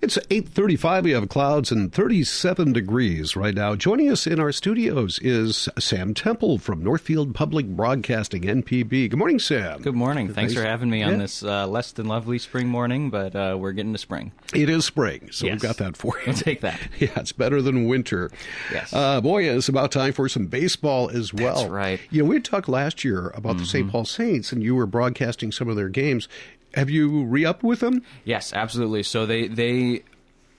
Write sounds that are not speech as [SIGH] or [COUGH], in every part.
It's 8:35. We have clouds and 37 degrees right now. Joining us in our studios is Sam Temple from Northfield Public Broadcasting (NPB). Good morning, Sam. Good morning. Thanks for having me on this uh, less than lovely spring morning, but uh, we're getting to spring. It is spring, so Yes. we've got that for you. We'll take that. [LAUGHS] Yeah, it's better than winter. Yes. Uh, boy, it's about time for some baseball as well. That's right. Mm-hmm. You know, we talked last year about the St. Paul Saints, and you were broadcasting some of their games. Have you re-upped with them? Yes, absolutely. So they they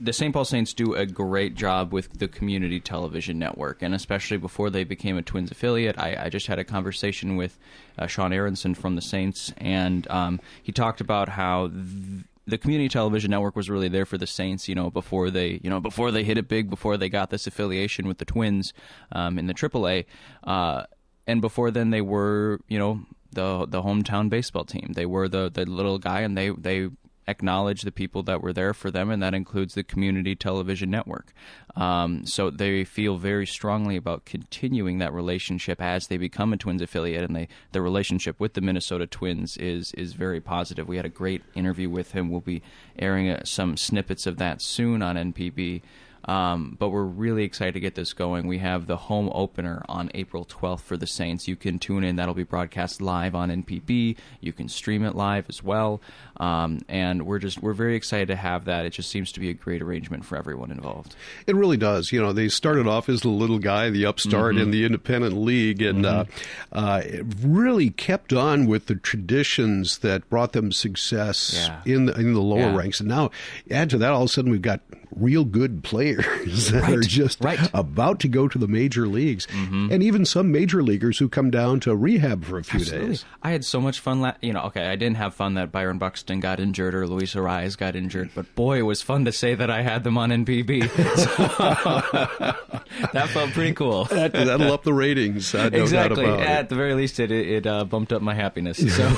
the St. Paul Saints do a great job with the community television network, and especially before they became a Twins affiliate. I, I just had a conversation with uh, Sean Aronson from the Saints, and um, he talked about how. Th- the community television network was really there for the Saints, you know, before they, you know, before they hit it big, before they got this affiliation with the Twins um, in the AAA, uh, and before then they were, you know, the the hometown baseball team. They were the the little guy, and they they acknowledge the people that were there for them, and that includes the community television network. Um, so they feel very strongly about continuing that relationship as they become a Twins affiliate, and they the relationship with the Minnesota Twins is is very positive. We had a great interview with him. We'll be airing uh, some snippets of that soon on NPB. Um, but we're really excited to get this going. We have the home opener on April 12th for the Saints. You can tune in. That'll be broadcast live on NPB. You can stream it live as well. Um, and we're just we're very excited to have that. It just seems to be a great arrangement for everyone involved. It really does. You know, they started off as the little guy, the upstart Mm-hmm. in the independent league, and uh, uh, really kept on with the traditions that brought them success Yeah. in the, in the lower Yeah. ranks. And now, add to that, all of a sudden we've got real good players [LAUGHS] that Right. are just Right. Mm-hmm. about to go to the major leagues, and even some major leaguers who come down to rehab for a few Absolutely. days. I had so much fun. La- you know, okay, I didn't have fun that Byron Buxton got injured or Luis Arraez got injured, but boy, it was fun to say that I had them on NPB. [LAUGHS] So, [LAUGHS] that felt pretty cool. That, that'll up the ratings. No exactly. About it. At the very least, it it uh, bumped up my happiness. So,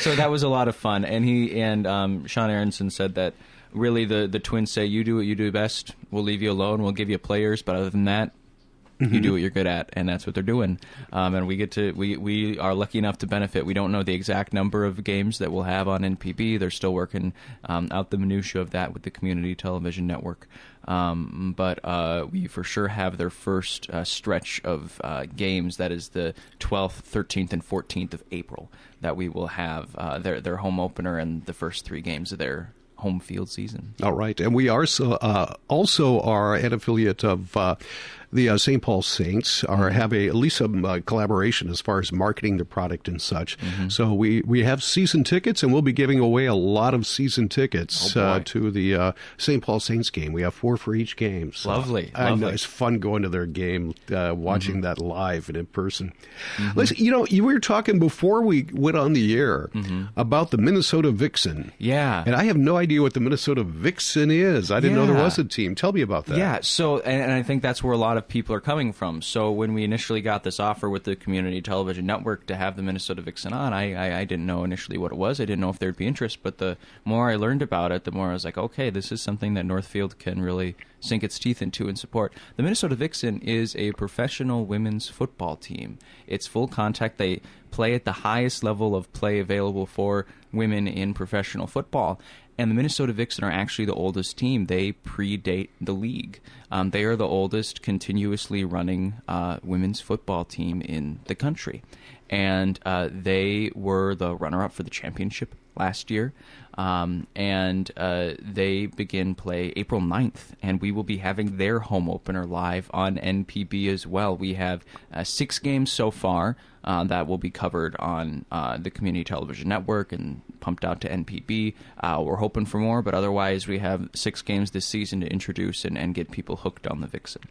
so that was a lot of fun. And he and um, Sean Aronson said that really the the twins say you do what you do best. We'll leave you alone. We'll give you players, but other than that. You do what you're good at, and that's what they're doing. Um, and we get to we we are lucky enough to benefit. We don't know the exact number of games that we'll have on NPB. They're still working um, out the minutia of that with the community television network. Um, but uh, we for sure have their first uh, stretch of uh, games. That is the 12th, 13th, and 14th of April. That we will have uh, their their home opener and the first three games of their home field season. All right, and we are so, uh, also are an affiliate of uh, the uh, St. Paul Saints. Are Mm-hmm. have a at least some uh, collaboration as far as marketing the product and such. Mm-hmm. So we we have season tickets, and we'll be giving away a lot of season tickets Oh, uh, to the uh, St. Paul Saints game. We have four for each game. So Lovely, I lovely. Mm-hmm. it's fun going to their game, uh, watching that live and in person. Listen, you know, you were talking before we went on the air about the Minnesota Vixen. Mm-hmm. Yeah. And I have no idea what the Minnesota Vixen is. I didn't know there was a team. Tell me about that. Yeah, so and, and I think that's where a lot of people are coming from. So when we initially got this offer with the community television network to have the Minnesota Vixen on, I, I, I didn't know initially what it was. I didn't know if there'd be interest, but the more I learned about it, the more I was like, okay, this is something that Northfield can really sink its teeth into and support. The Minnesota Vixen is a professional women's football team. It's full contact. They play at the highest level of play available for women in professional football. And the Minnesota Vixen are actually the oldest team. They predate the league. Um, they are the oldest continuously running uh, women's football team in the country. And uh, they were the runner up for the championship last year. Um, and uh, they begin play April 9th, and we will be having their home opener live on NPB as well. We have uh, six games so far uh, that will be covered on uh, the community television network and pumped out to NPB. Uh, we're hoping for more, but otherwise, we have six games this season to introduce and, and get people hooked on the Vixen.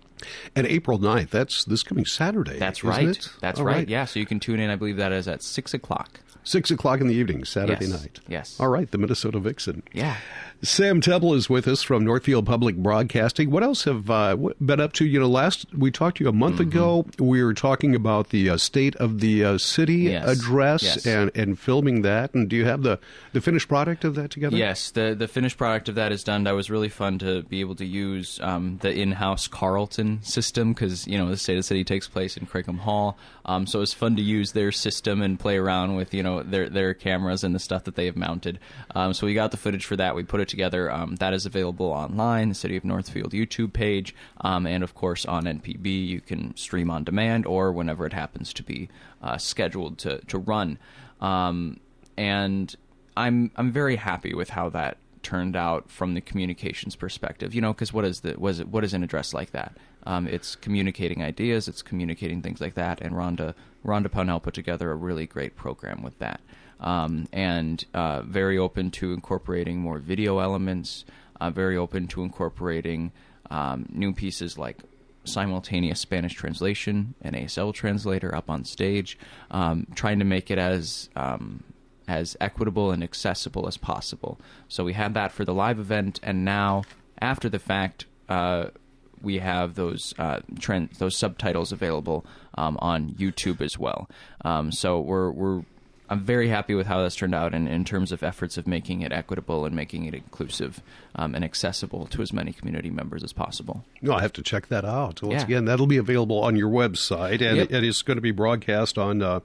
And April 9th, that's this coming Saturday. That's right. it? That's right. Yeah, so you can tune in. I believe that is at six o'clock. Six o'clock in the evening, Saturday Yes. night. Yes. All right, the Minnesota Vixen. Yeah. Sam Temple is with us from Northfield Public Broadcasting. What else have uh, been up to? You know, last we talked to you a month Mm-hmm. ago. We were talking about the uh, state of the uh, city Yes. address Yes. and, and filming that. And do you have the, the finished product of that together? Yes, the the finished product of that is done. That was really fun to be able to use um, the in-house Carleton system because you know the State of the City takes place in Kracum Hall, um, so it was fun to use their system and play around with you know their their cameras and the stuff that they have mounted. Um, so we got the footage for that. We put it together. Um, that is available online, the City of Northfield YouTube page, um, and of course on NPB. You can stream on demand or whenever it happens to be uh, scheduled to to run. Um, and I'm I'm very happy with how that turned out from the communications perspective. You know, because what is the was it, what is an address like that? Um, it's communicating ideas, it's communicating things like that, and Rhonda Rhonda Pownell put together a really great program with that, um, and uh, very open to incorporating more video elements, uh, very open to incorporating um, new pieces like simultaneous Spanish translation and ASL translator up on stage, um, trying to make it as um, as equitable and accessible as possible. So we had that for the live event, and now after the fact, uh, we have those uh, trend, those subtitles available um, on YouTube as well. Um, so we're we're I'm very happy with how that's turned out in, in terms of efforts of making it equitable and making it inclusive um, and accessible to as many community members as possible. No, I have to check that out. Once Yeah. again, that'll be available on your website, and Yep. it is going to be broadcast on uh,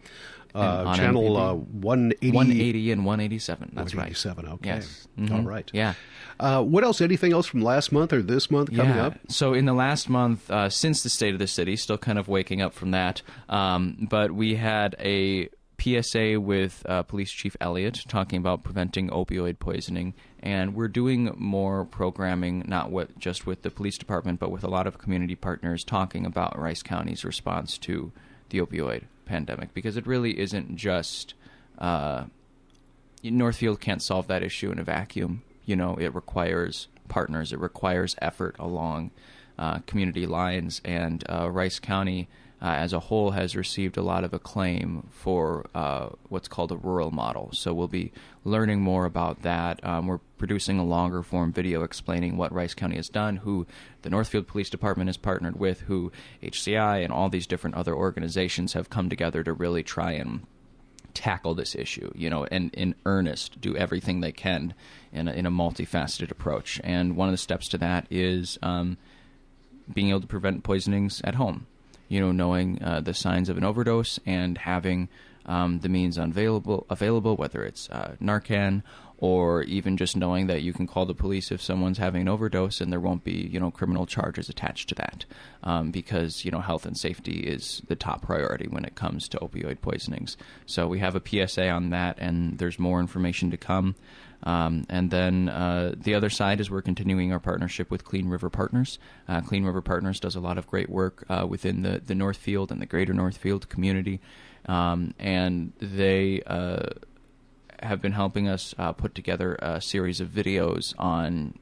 uh, on channel uh, 180. 180 and 187. That's right. 187, okay. Yes. All Mhm. right. Yeah. Uh, what else? Anything else from last month or this month coming yeah. up? So in the last month, uh, since the state of the city, still kind of waking up from that, um, but we had a PSA with uh, Police Chief Elliott talking about preventing opioid poisoning, and we're doing more programming, not just with the police department, but with a lot of community partners talking about Rice County's response to the opioid pandemic, because it really isn't just. Uh, Northfield can't solve that issue in a vacuum. You know, it requires partners. It requires effort along uh, community lines, and uh, Rice County, uh, as a whole, has received a lot of acclaim for uh, what's called a rural model. So we'll be learning more about that. Um, we're producing a longer form video explaining what Rice County has done, who the Northfield Police Department has partnered with, who HCI and all these different other organizations have come together to really try and tackle this issue, you know, and in earnest, do everything they can in a, in a multifaceted approach. And one of the steps to that is um, being able to prevent poisonings at home. You know, knowing uh, the signs of an overdose and having um, the means available, available, whether it's uh, Narcan or even just knowing that you can call the police if someone's having an overdose and there won't be, you know, criminal charges attached to that, um, because you know health and safety is the top priority when it comes to opioid poisonings. So we have a PSA on that, and there's more information to come. Um, and then uh, the other side is we're continuing our partnership with Clean River Partners. Uh, Clean River Partners does a lot of great work uh, within the, the Northfield and the greater Northfield community. Um, and they uh, have been helping us uh, put together a series of videos on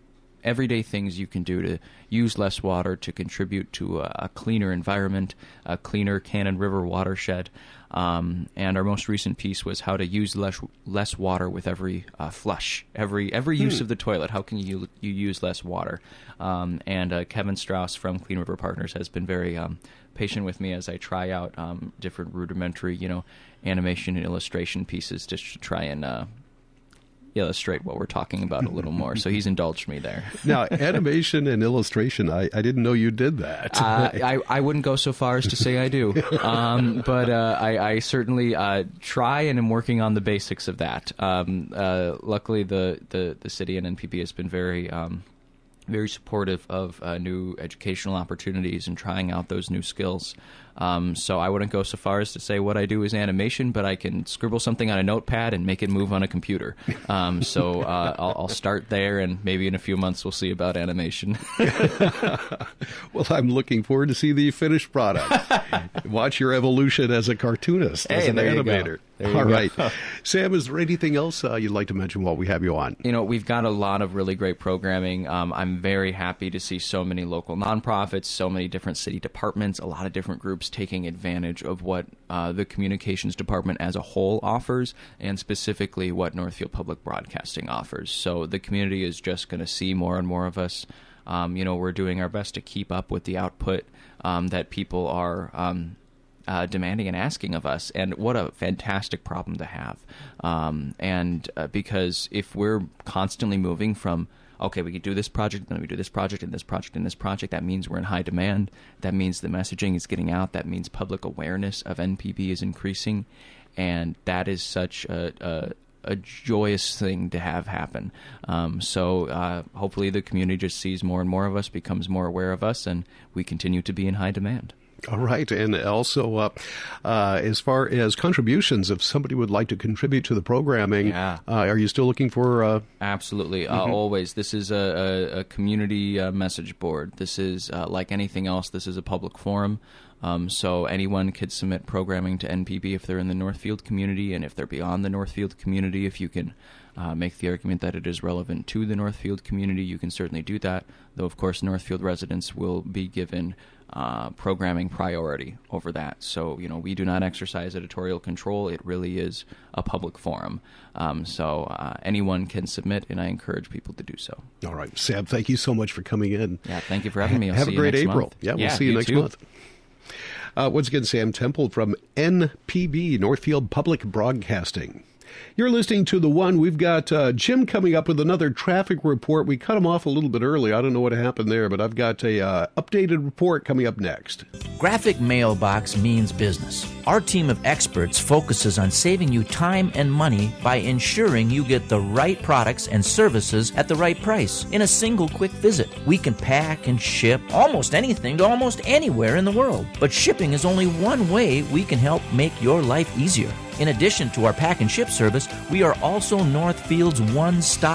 everyday things you can do to use less water to contribute to a, a cleaner environment, a cleaner Cannon River watershed. Um, and our most recent piece was how to use less less water with every uh, flush, every every use of the toilet. How can you you use less water? Um, and uh, Kevin Strauss from Clean River Partners has been very um, patient with me as I try out um, different rudimentary, you know, animation and illustration pieces just to try and uh, illustrate what we're talking about a little more. So he's indulged me there. [LAUGHS] Now, animation and illustration, I, I didn't know you did that. Uh, [LAUGHS] I, I wouldn't go so far as to say I do, [LAUGHS] um, but uh, I, I certainly uh, try and am working on the basics of that. Um, uh, luckily, the, the, the city and NPB has been very um, very supportive of uh, new educational opportunities and trying out those new skills. Um, so I wouldn't go so far as to say what I do is animation, but I can scribble something on a notepad and make it move on a computer. Um, [LAUGHS] so uh, I'll, I'll start there, and maybe in a few months we'll see about animation. [LAUGHS] well, I'm looking forward to see the finished product. [LAUGHS] Watch your evolution as a cartoonist, as an there you go. animator. All right. Sam, is there anything else uh, you'd like to mention while we have you on? you know, we've got a lot of really great programming. Um, I'm very happy to see so many local nonprofits, so many different city departments, a lot of different groups taking advantage of what uh, the communications department as a whole offers, and specifically what Northfield Public Broadcasting offers. So the community is just going to see more and more of us. Um, you know, we're doing our best to keep up with the output um, that people are. Um, uh, demanding and asking of us, and what a fantastic problem to have. Um, and uh, because if we're constantly moving from okay, we can do this project, then we do this project, and this project, and this project, that means we're in high demand. That means the messaging is getting out. That means public awareness of NPB is increasing, and that is such a, a a joyous thing to have happen. Um, so uh, hopefully the community just sees more and more of us, becomes more aware of us, and we continue to be in high demand. All right, and also uh, uh, as far as contributions, if somebody would like to contribute to the programming, yeah. uh, are you still looking for? Uh, Absolutely, uh, mm-hmm. always. This is a, a, a community uh, message board. This is like anything else. This is a public forum. Um, so anyone could submit programming to NPB if they're in the Northfield community, and if they're beyond the Northfield community, if you can uh, make the argument that it is relevant to the Northfield community, you can certainly do that. Though, of course, Northfield residents will be given uh, programming priority over that. So, you know, we do not exercise editorial control. It really is a public forum. Um, so, uh, anyone can submit, and I encourage people to do so. All right, Sam, thank you so much for coming in. Yeah, thank you for having me. I'll Have a great April. Month. Yeah, we'll yeah, see you, you next too. month. Uh, once again, Sam Temple from NPB, Northfield Public Broadcasting. You're listening to the one. We've got uh, Jim coming up with another traffic report. We cut him off a little bit early. I don't know what happened there, but I've got a uh, updated report coming up next. Graphic Mailbox means business. Our team of experts focuses on saving you time and money by ensuring you get the right products and services at the right price in a single quick visit. We can pack and ship almost anything to almost anywhere in the world, but shipping is only one way we can help make your life easier. In addition to our pack and ship service, we are also Northfield's one stop